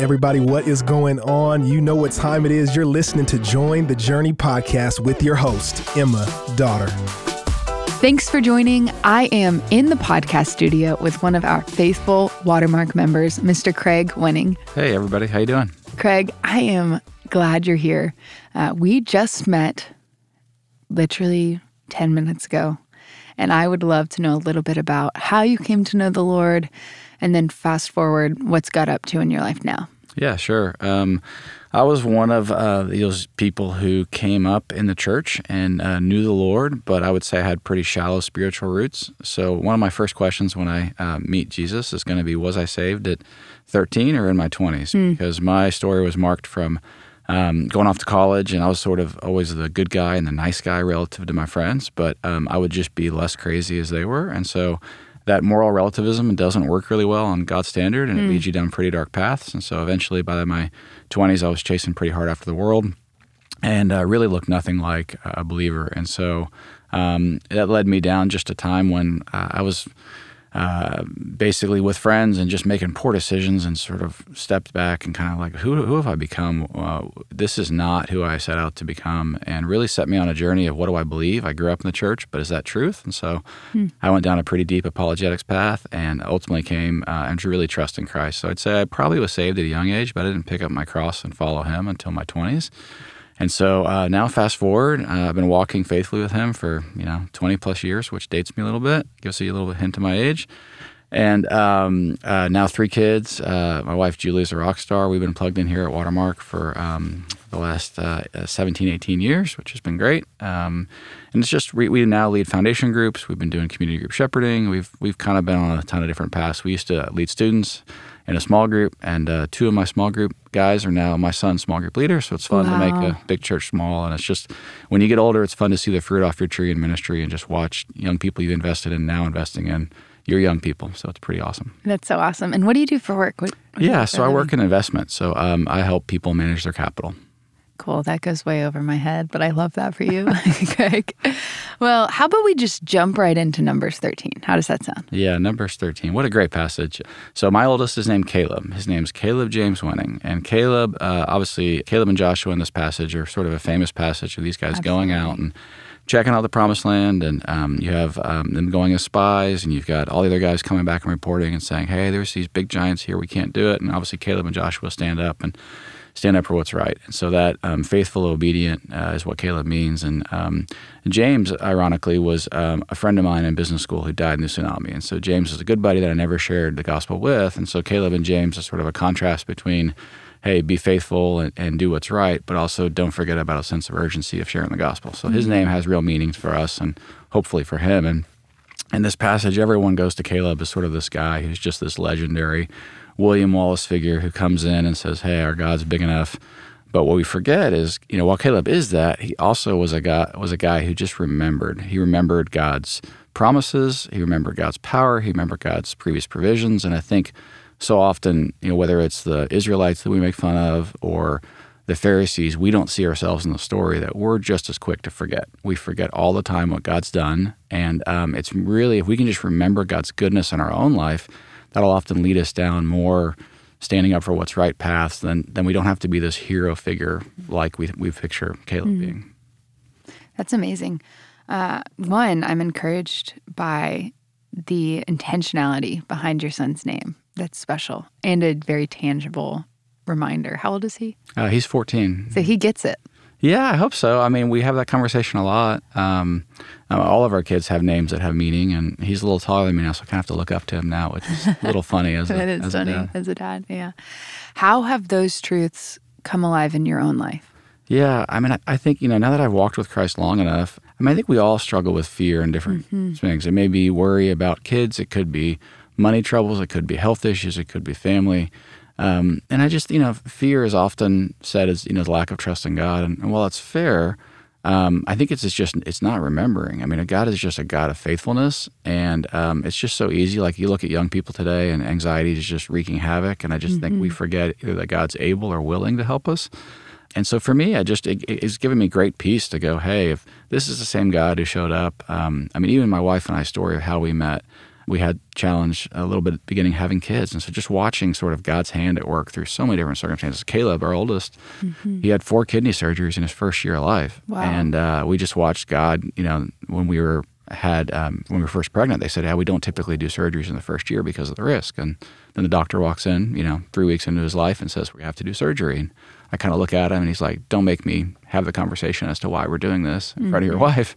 Everybody, what is going on? You know what time it is. You're listening to Join the Journey podcast with your host, Emma Dotter. Thanks for joining. I am in the podcast studio with one of our faithful Watermark members, Mr. Craig Wenning. Hey, everybody. How you doing? Craig, I am glad you're here. Uh, we just met literally 10 minutes ago, and I would love to know a little bit about how you came to know the Lord, and then fast forward what's got up to in your life now. Yeah, sure. Um, I was one of uh, those people who came up in the church and uh, knew the Lord, but I would say I had pretty shallow spiritual roots. So, one of my first questions when I uh, meet Jesus is going to be Was I saved at 13 or in my 20s? Mm. Because my story was marked from um, going off to college, and I was sort of always the good guy and the nice guy relative to my friends, but um, I would just be less crazy as they were. And so, that moral relativism doesn't work really well on God's standard, and mm. it leads you down pretty dark paths. And so eventually, by my 20s, I was chasing pretty hard after the world and uh, really looked nothing like a believer. And so um, that led me down just a time when uh, I was uh, basically with friends and just making poor decisions and sort of stepped back and kind of like, who, who have I become? Uh, this is not who I set out to become, and really set me on a journey of what do I believe? I grew up in the church, but is that truth? And so hmm. I went down a pretty deep apologetics path and ultimately came uh, and really trust in Christ. So I'd say I probably was saved at a young age, but I didn't pick up my cross and follow Him until my 20s. And so uh, now, fast forward, uh, I've been walking faithfully with him for you know 20 plus years, which dates me a little bit, gives you a little hint of my age. And um, uh, now three kids. Uh, my wife Julie is a rock star. We've been plugged in here at Watermark for um, the last uh, 17, 18 years, which has been great. Um, and it's just we, we, now lead foundation groups. We've been doing community group shepherding. We've we've kind of been on a ton of different paths. We used to lead students in a small group, and uh, two of my small group guys are now my son's small group leader. So it's fun wow. to make a big church small, and it's just when you get older, it's fun to see the fruit off your tree in ministry and just watch young people you've invested in now investing in your young people. So it's pretty awesome. That's so awesome. And what do you do for work? What, what yeah, so I work in investment. So um, I help people manage their capital. Cool. That goes way over my head, but I love that for you, Greg. Well, how about we just jump right into Numbers 13? How does that sound? Yeah, Numbers 13. What a great passage. So, my oldest is named Caleb. His name's Caleb James Wenning. And Caleb, uh, obviously, Caleb and Joshua in this passage are sort of a famous passage of these guys Absolutely. going out and checking out the promised land. And um, you have um, them going as spies, and you've got all the other guys coming back and reporting and saying, hey, there's these big giants here. We can't do it. And obviously, Caleb and Joshua stand up and stand up for what's right. And so that um, faithful, obedient uh, is what Caleb means. And um, James, ironically, was um, a friend of mine in business school who died in the tsunami. And so James is a good buddy that I never shared the gospel with. And so Caleb and James are sort of a contrast between, hey, be faithful and, and do what's right, but also don't forget about a sense of urgency of sharing the gospel. So his mm-hmm. name has real meanings for us and hopefully for him. And in this passage, everyone goes to Caleb as sort of this guy who's just this legendary William Wallace figure who comes in and says, "Hey, our God's big enough." But what we forget is, you know, while Caleb is that, he also was a guy was a guy who just remembered. He remembered God's promises. He remembered God's power. He remembered God's previous provisions. And I think so often, you know, whether it's the Israelites that we make fun of or the Pharisees, we don't see ourselves in the story that we're just as quick to forget. We forget all the time what God's done. And um, it's really, if we can just remember God's goodness in our own life, that'll often lead us down more standing up for what's right paths, then then we don't have to be this hero figure like we we picture Caleb mm. being. That's amazing. Uh, one, I'm encouraged by the intentionality behind your son's name. That's special and a very tangible reminder. How old is he? Uh, he's 14. So he gets it. Yeah, I hope so. I mean, we have that conversation a lot. Um, uh, all of our kids have names that have meaning, and he's a little taller than me now, so I kind of have to look up to him now, which is a little funny as a, it is as funny a dad. as a dad. Yeah. How have those truths come alive in your own life? Yeah, I mean, I, I think you know now that I've walked with Christ long enough. I mean, I think we all struggle with fear and different mm-hmm. things. It may be worry about kids. It could be money troubles. It could be health issues. It could be family. Um, and I just, you know, fear is often said as, you know, the lack of trust in God. And, and while it's fair, um, I think it's, it's just, it's not remembering. I mean, a God is just a God of faithfulness. And um, it's just so easy. Like you look at young people today and anxiety is just wreaking havoc. And I just mm-hmm. think we mm-hmm. forget either that God's able or willing to help us. And so for me, I just it, it's given me great peace to go, hey, if this is the same God who showed up, um, I mean, even my wife and I story of how we met, we had challenge a little bit at the beginning having kids. And so just watching sort of God's hand at work through so many different circumstances. Caleb, our oldest, he had four kidney surgeries in his first year of life. Wow. And uh, we just watched God, you know, when we were had um, when we were first pregnant, they said, "Yeah, we don't typically do surgeries in the first year because of the risk." And then the doctor walks in, you know, three weeks into his life and says, "We have to do surgery." And I kind of look at him and he's like, "Don't make me have the conversation as to why we're doing this in front of your wife."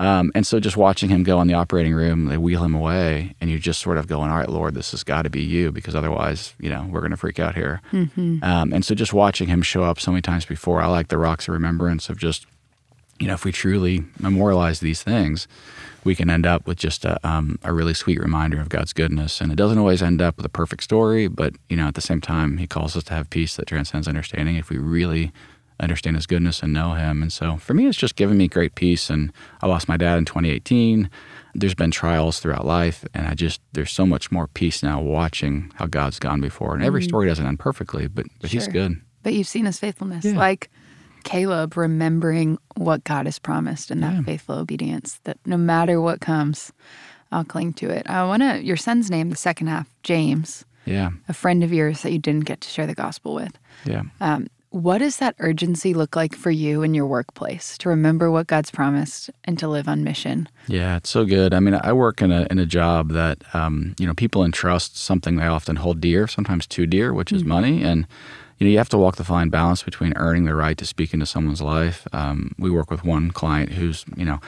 Um, and so just watching him go in the operating room, they wheel him away, and you're just sort of going, "All right, Lord, this has got to be you," because otherwise, you know, we're going to freak out here. Um, and so just watching him show up so many times before, I like the rocks of remembrance of just you know, if we truly memorialize these things, we can end up with just a, um, a really sweet reminder of God's goodness. And it doesn't always end up with a perfect story, but, you know, at the same time, He calls us to have peace that transcends understanding if we really understand His goodness and know Him. And so for me, it's just given me great peace. And I lost my dad in 2018. There's been trials throughout life, and I just, there's so much more peace now watching how God's gone before. And every story doesn't end perfectly, but, but He's good. But you've seen his faithfulness. Yeah. Like Caleb remembering what God has promised and that Yeah. faithful obedience that no matter what comes, I'll cling to it. I want to, your son's name, the second half, James, Yeah. a friend of yours that you didn't get to share the gospel with. Yeah. Um, what does that urgency look like for you in your workplace to remember what God's promised and to live on mission? Yeah, it's so good. I mean, I work in a in a job that um, you know people entrust something they often hold dear, sometimes too dear, which is money, and you know you have to walk the fine balance between earning the right to speak into someone's life. Um, we work with one client who's you know,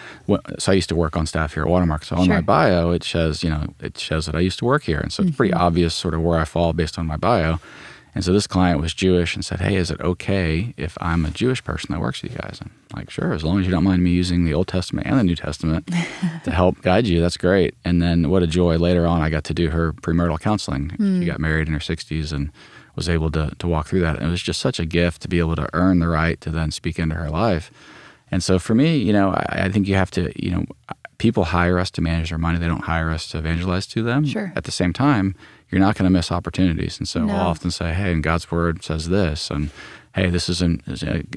so I used to work on staff here at Watermark. So on Sure. my bio, it says you know it shows that I used to work here, and so it's pretty obvious sort of where I fall based on my bio. And so this client was Jewish and said, "Hey, is it okay if I'm a Jewish person that works with you guys?" And I'm like, "Sure, as long as you don't mind me using the Old Testament and the New Testament to help guide you, that's great." And then what a joy! Later on, I got to do her premarital counseling. She hmm. got married in her 60s and was able to to walk through that. And it was just such a gift to be able to earn the right to then speak into her life. And so for me, you know, I, I think you have to, you know, people hire us to manage their money. They don't hire us to evangelize to them. Sure. At the same time, you're not going to miss opportunities. And so No. I'll often say, hey, and God's word says this, and hey, this isn't,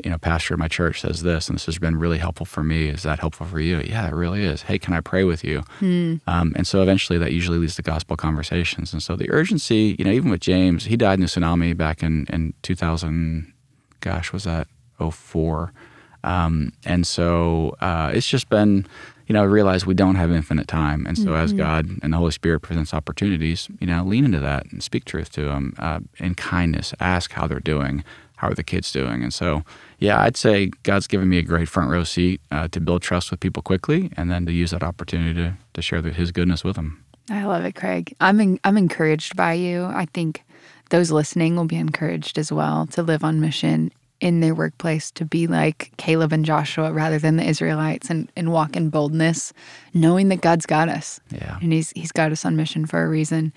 you know, pastor of my church says this, and this has been really helpful for me. Is that helpful for you? Yeah, it really is. Hey, can I pray with you? Um, and so eventually that usually leads to gospel conversations. And so the urgency, you know, even with James, he died in the tsunami back in, in 2000, gosh, was that 04? Um, and so uh, it's just been, you know, I realize we don't have infinite time. And so as God and the Holy Spirit presents opportunities, you know, lean into that and speak truth to them uh, in kindness. Ask how they're doing. How are the kids doing? And so, yeah, I'd say God's given me a great front row seat uh, to build trust with people quickly and then to use that opportunity to, to share the, His goodness with them. I love it, Craig. I'm en- I'm encouraged by you. I think those listening will be encouraged as well to live on mission in their workplace, to be like Caleb and Joshua rather than the Israelites, and, and walk in boldness, knowing that God's got us. Yeah. and He's He's got us on mission for a reason.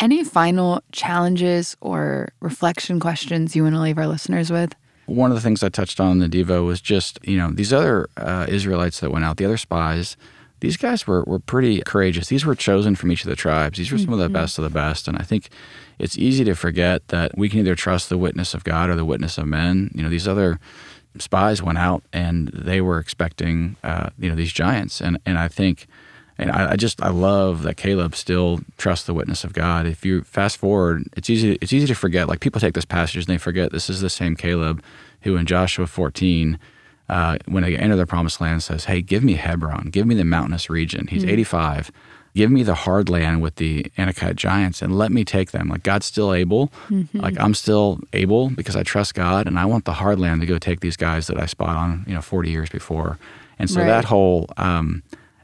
Any final challenges or reflection questions you want to leave our listeners with? One of the things I touched on in the Devo was just, you know, these other uh, Israelites that went out, the other spies, these guys were, were pretty courageous. These were chosen from each of the tribes. These were some of the best of the best. And I think it's easy to forget that we can either trust the witness of God or the witness of men. You know, these other spies went out and they were expecting, uh, you know, these giants. And, and I think, and I, I just I love that Caleb still trusts the witness of God. If you fast forward, it's easy it's easy to forget. Like people take this passage and they forget this is the same Caleb who in Joshua 14, uh, when they enter the promised land, says, "Hey, give me Hebron, give me the mountainous region." He's 85. Give me the hard land with the Anakite giants and let me take them. Like God's still able. Like I'm still able because I trust God and I want the hard land to go take these guys that I spot on, you know, 40 years before. And so Right. that whole um,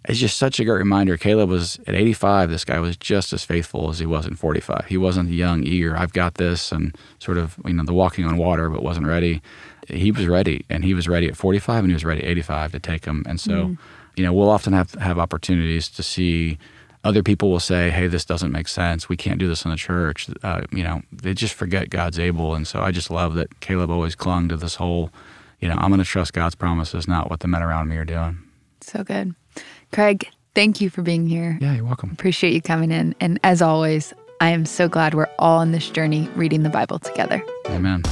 it's just such a great reminder. Caleb was at 85. This guy was just as faithful as he was in 45. He wasn't the young, eager, I've got this, and sort of, you know, the walking on water, but wasn't ready. He was ready, and he was ready at 45, and he was ready at 85 to take him. And so, you know, we'll often have have opportunities to see other people will say, "Hey, this doesn't make sense. We can't do this in the church." Uh, you know, they just forget God's able, and so I just love that Caleb always clung to this whole, you know, I'm going to trust God's promises, not what the men around me are doing. So good, Craig. Thank you for being here. Yeah, you're welcome. Appreciate you coming in. And as always, I am so glad we're all on this journey reading the Bible together. Amen.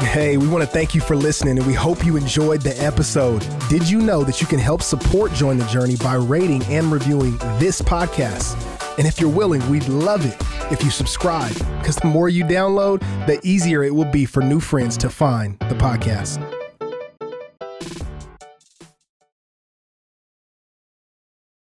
Hey, we want to thank you for listening and we hope you enjoyed the episode. Did you know that you can help support Join the Journey by rating and reviewing this podcast? And if you're willing, we'd love it if you subscribe because the more you download, the easier it will be for new friends to find the podcast.